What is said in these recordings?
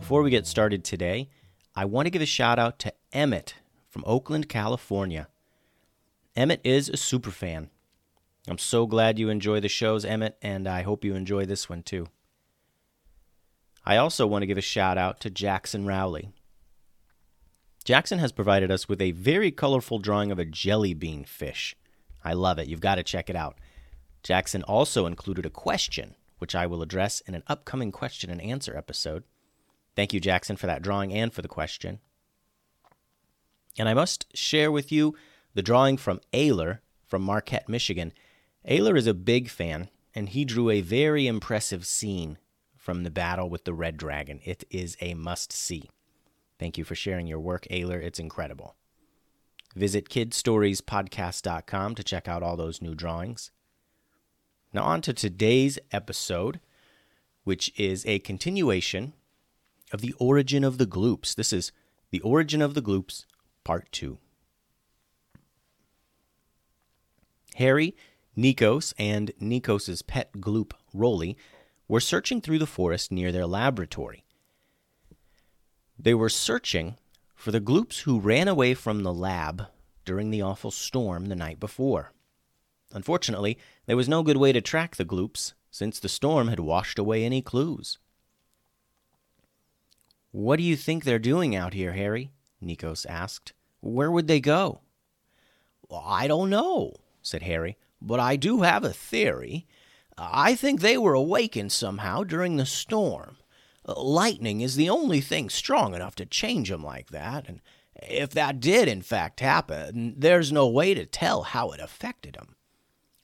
Before we get started today, I want to give a shout out to Emmett from Oakland, California. Emmett is a super fan. I'm so glad you enjoy the shows, Emmett, and I hope you enjoy this one too. I also want to give a shout out to Jackson Rowley. Jackson has provided us with a very colorful drawing of a jelly bean fish. I love it. You've got to check it out. Jackson also included a question, which I will address in an upcoming question and answer episode. Thank you, Jackson, for that drawing and for the question. And I must share with you the drawing from Ayler from Marquette, Michigan. Ayler is a big fan, and he drew a very impressive scene from the battle with the Red Dragon. It is a must see. Thank you for sharing your work, Ayler. It's incredible. Visit kidstoriespodcast.com to check out all those new drawings. Now, on to today's episode, which is a continuation of the origin of the Gloops. This is The Origin of the Gloops, Part 2. Harry, Nikos, and Nikos's pet gloop, Rolly, were searching through the forest near their laboratory. They were searching for the gloops who ran away from the lab during the awful storm the night before. Unfortunately, there was no good way to track the gloops, since the storm had washed away any clues. What do you think they're doing out here, Harry? Nikos asked. Where would they go? I don't know, said Harry, but I do have a theory. I think they were awakened somehow during the storm. Lightning is the only thing strong enough to change them like that, and if that did in fact happen, there's no way to tell how it affected them.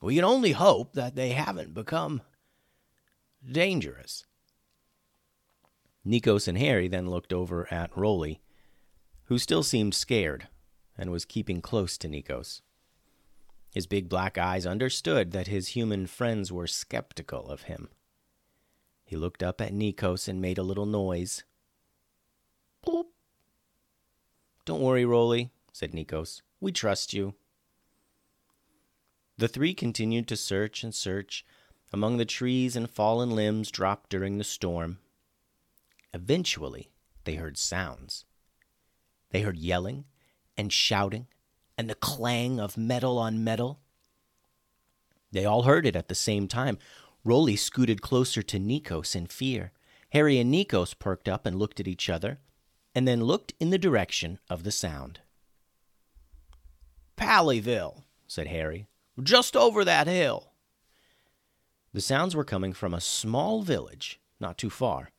We can only hope that they haven't become dangerous. Nikos and Harry then looked over at Rolly, who still seemed scared and was keeping close to Nikos. His big black eyes understood that his human friends were skeptical of him. He looked up at Nikos and made a little noise. Bloop. Don't worry, Rolly, said Nikos. We trust you. The three continued to search and search among the trees and fallen limbs dropped during the storm. Eventually, they heard sounds. They heard yelling and shouting and the clang of metal on metal. They all heard it at the same time. Rolly scooted closer to Nikos in fear. Harry and Nikos perked up and looked at each other, and then looked in the direction of the sound. Pallyville, said Harry. Just over that hill. The sounds were coming from a small village not too far.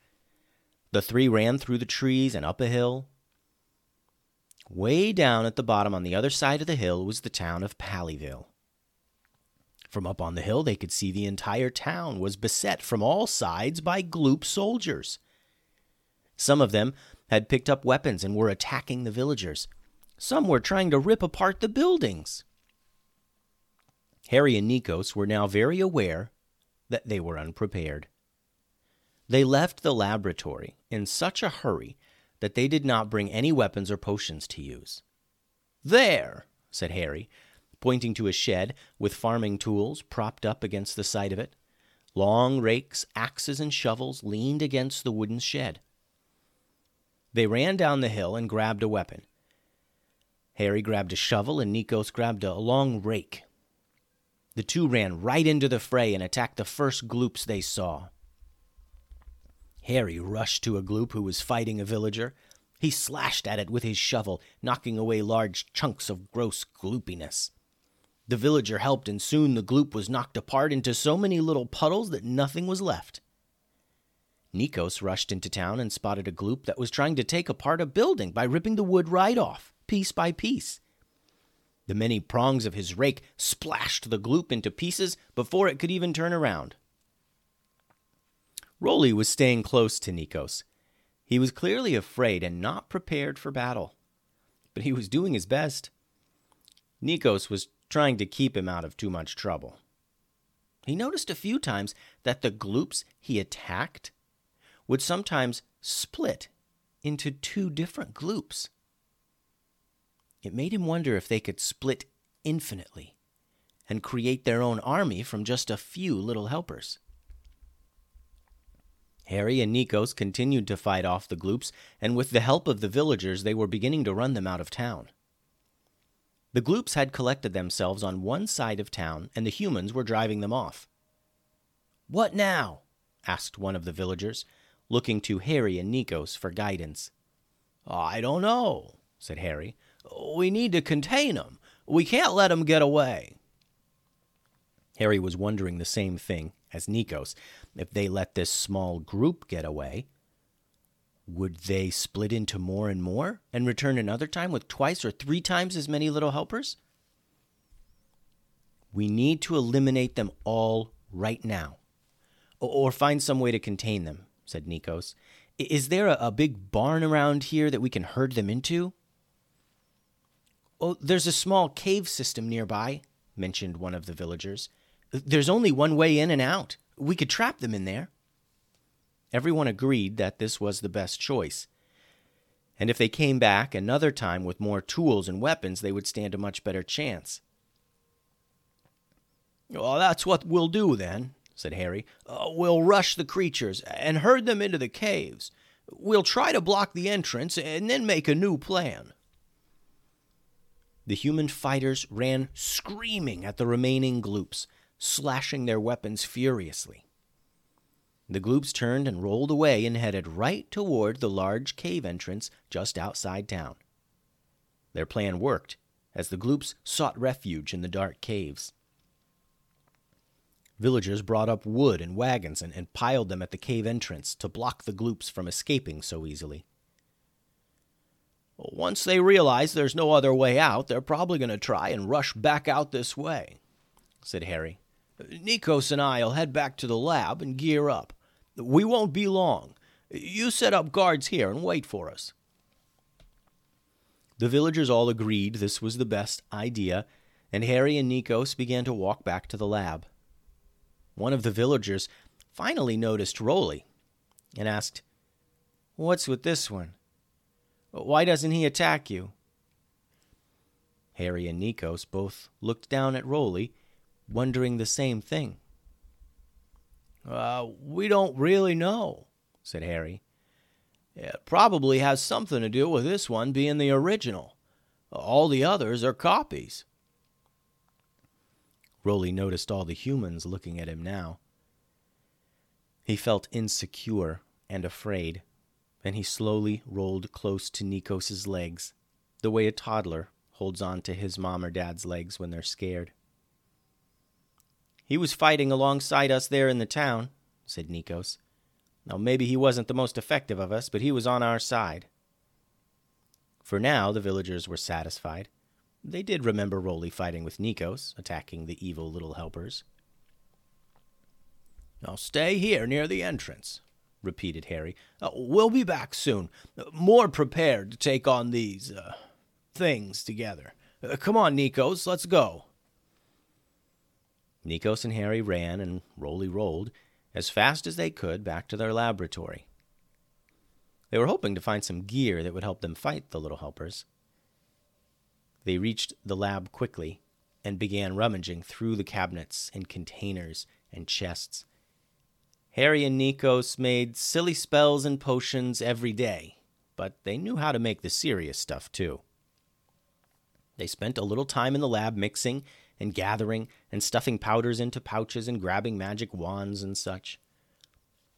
The three ran through the trees and up a hill. Way down at the bottom on the other side of the hill was the town of Pallyville. From up on the hill, they could see the entire town was beset from all sides by Gloop soldiers. Some of them had picked up weapons and were attacking the villagers. Some were trying to rip apart the buildings. Harry and Nikos were now very aware that they were unprepared. They left the laboratory in such a hurry that they did not bring any weapons or potions to use. There, said Harry, pointing to a shed with farming tools propped up against the side of it. Long rakes, axes, and shovels leaned against the wooden shed. They ran down the hill and grabbed a weapon. Harry grabbed a shovel and Nikos grabbed a long rake. The two ran right into the fray and attacked the first gloops they saw. Harry rushed to a gloop who was fighting a villager. He slashed at it with his shovel, knocking away large chunks of gross gloopiness. The villager helped, and soon the gloop was knocked apart into so many little puddles that nothing was left. Nikos rushed into town and spotted a gloop that was trying to take apart a building by ripping the wood right off, piece by piece. The many prongs of his rake splashed the gloop into pieces before it could even turn around. Roly was staying close to Nikos. He was clearly afraid and not prepared for battle, but he was doing his best. Nikos was trying to keep him out of too much trouble. He noticed a few times that the gloops he attacked would sometimes split into two different gloops. It made him wonder if they could split infinitely and create their own army from just a few little helpers. Harry and Nikos continued to fight off the gloops, and with the help of the villagers, they were beginning to run them out of town. The gloops had collected themselves on one side of town, and the humans were driving them off. What now? asked one of the villagers, looking to Harry and Nikos for guidance. I don't know, said Harry. We need to contain 'em. We can't let 'em get away. Harry was wondering the same thing as Nikos. If they let this small group get away, would they split into more and more and return another time with twice or three times as many little helpers? We need to eliminate them all right now, or find some way to contain them, said Nikos. Is there a, a big barn around here that we can herd them into? Oh, there's a small cave system nearby, mentioned one of the villagers. There's only one way in and out. We could trap them in there. Everyone agreed that this was the best choice. And if they came back another time with more tools and weapons, they would stand a much better chance. Well, that's what we'll do then, said Harry. Uh, we'll rush the creatures and herd them into the caves. We'll try to block the entrance and then make a new plan. The human fighters ran screaming at the remaining gloops, slashing their weapons furiously. The gloops turned and rolled away and headed right toward the large cave entrance just outside town. Their plan worked, as the gloops sought refuge in the dark caves. Villagers brought up wood and wagons and, and piled them at the cave entrance to block the gloops from escaping so easily. Once they realize there's no other way out, they're probably going to try and rush back out this way, said Harry. Nikos and I'll head back to the lab and gear up. We won't be long. You set up guards here and wait for us. The villagers all agreed this was the best idea, and Harry and Nikos began to walk back to the lab. One of the villagers finally noticed Roly and asked, What's with this one? Why doesn't he attack you? Harry and Nikos both looked down at Roly, wondering the same thing. Uh, we don't really know, said Harry. It probably has something to do with this one being the original. All the others are copies. Roly noticed all the humans looking at him now. He felt insecure and afraid, and he slowly rolled close to Nikos's legs, the way a toddler holds on to his mom or dad's legs when they're scared. He was fighting alongside us there in the town, said Nikos. Now, maybe he wasn't the most effective of us, but he was on our side. For now, the villagers were satisfied. They did remember Roly fighting with Nikos, attacking the evil little helpers. Now, stay here near the entrance, repeated Harry. Uh, we'll be back soon, more prepared to take on these uh, things together. Uh, come on, Nikos, let's go. Nikos and Harry ran, and Roly rolled, as fast as they could back to their laboratory. They were hoping to find some gear that would help them fight the little helpers. They reached the lab quickly and began rummaging through the cabinets and containers and chests. Harry and Nikos made silly spells and potions every day, but they knew how to make the serious stuff too. They spent a little time in the lab mixing and gathering and stuffing powders into pouches and grabbing magic wands and such.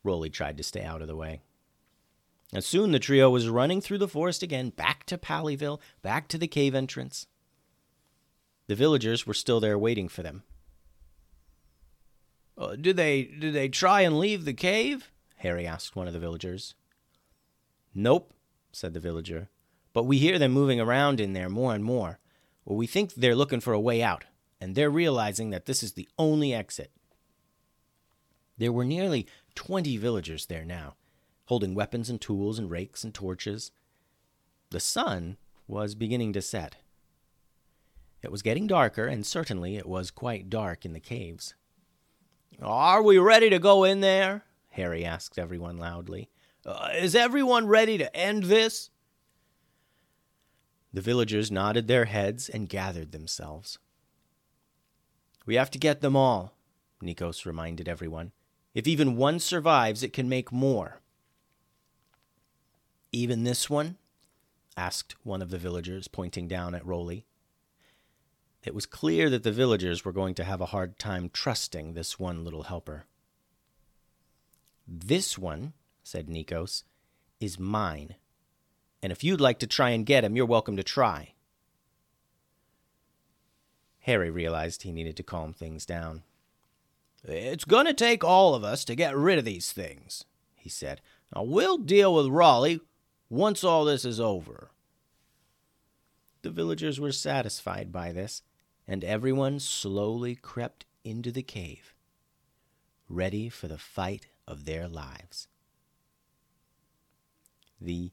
Rolly tried to stay out of the way. And soon the trio was running through the forest again, back to Pallyville, back to the cave entrance. The villagers were still there waiting for them. Uh, did they did they try and leave the cave? Harry asked one of the villagers. Nope, said the villager. But we hear them moving around in there more and more. Well, we think they're looking for a way out, and they're realizing that this is the only exit. There were nearly twenty villagers there now, holding weapons and tools and rakes and torches. The sun was beginning to set. It was getting darker, and certainly it was quite dark in the caves. Are we ready to go in there? Harry asked everyone loudly. Uh, is everyone ready to end this? The villagers nodded their heads and gathered themselves. We have to get them all, Nikos reminded everyone. If even one survives, it can make more. Even this one? asked one of the villagers, pointing down at Roly. It was clear that the villagers were going to have a hard time trusting this one little helper. This one, said Nikos, is mine. And if you'd like to try and get him, you're welcome to try. Harry realized he needed to calm things down. It's going to take all of us to get rid of these things, he said. Now, we'll deal with Rolly once all this is over. The villagers were satisfied by this, and everyone slowly crept into the cave, ready for the fight of their lives. The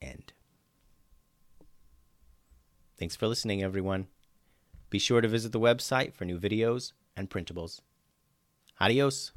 end. Thanks for listening, everyone. Be sure to visit the website for new videos and printables. Adios.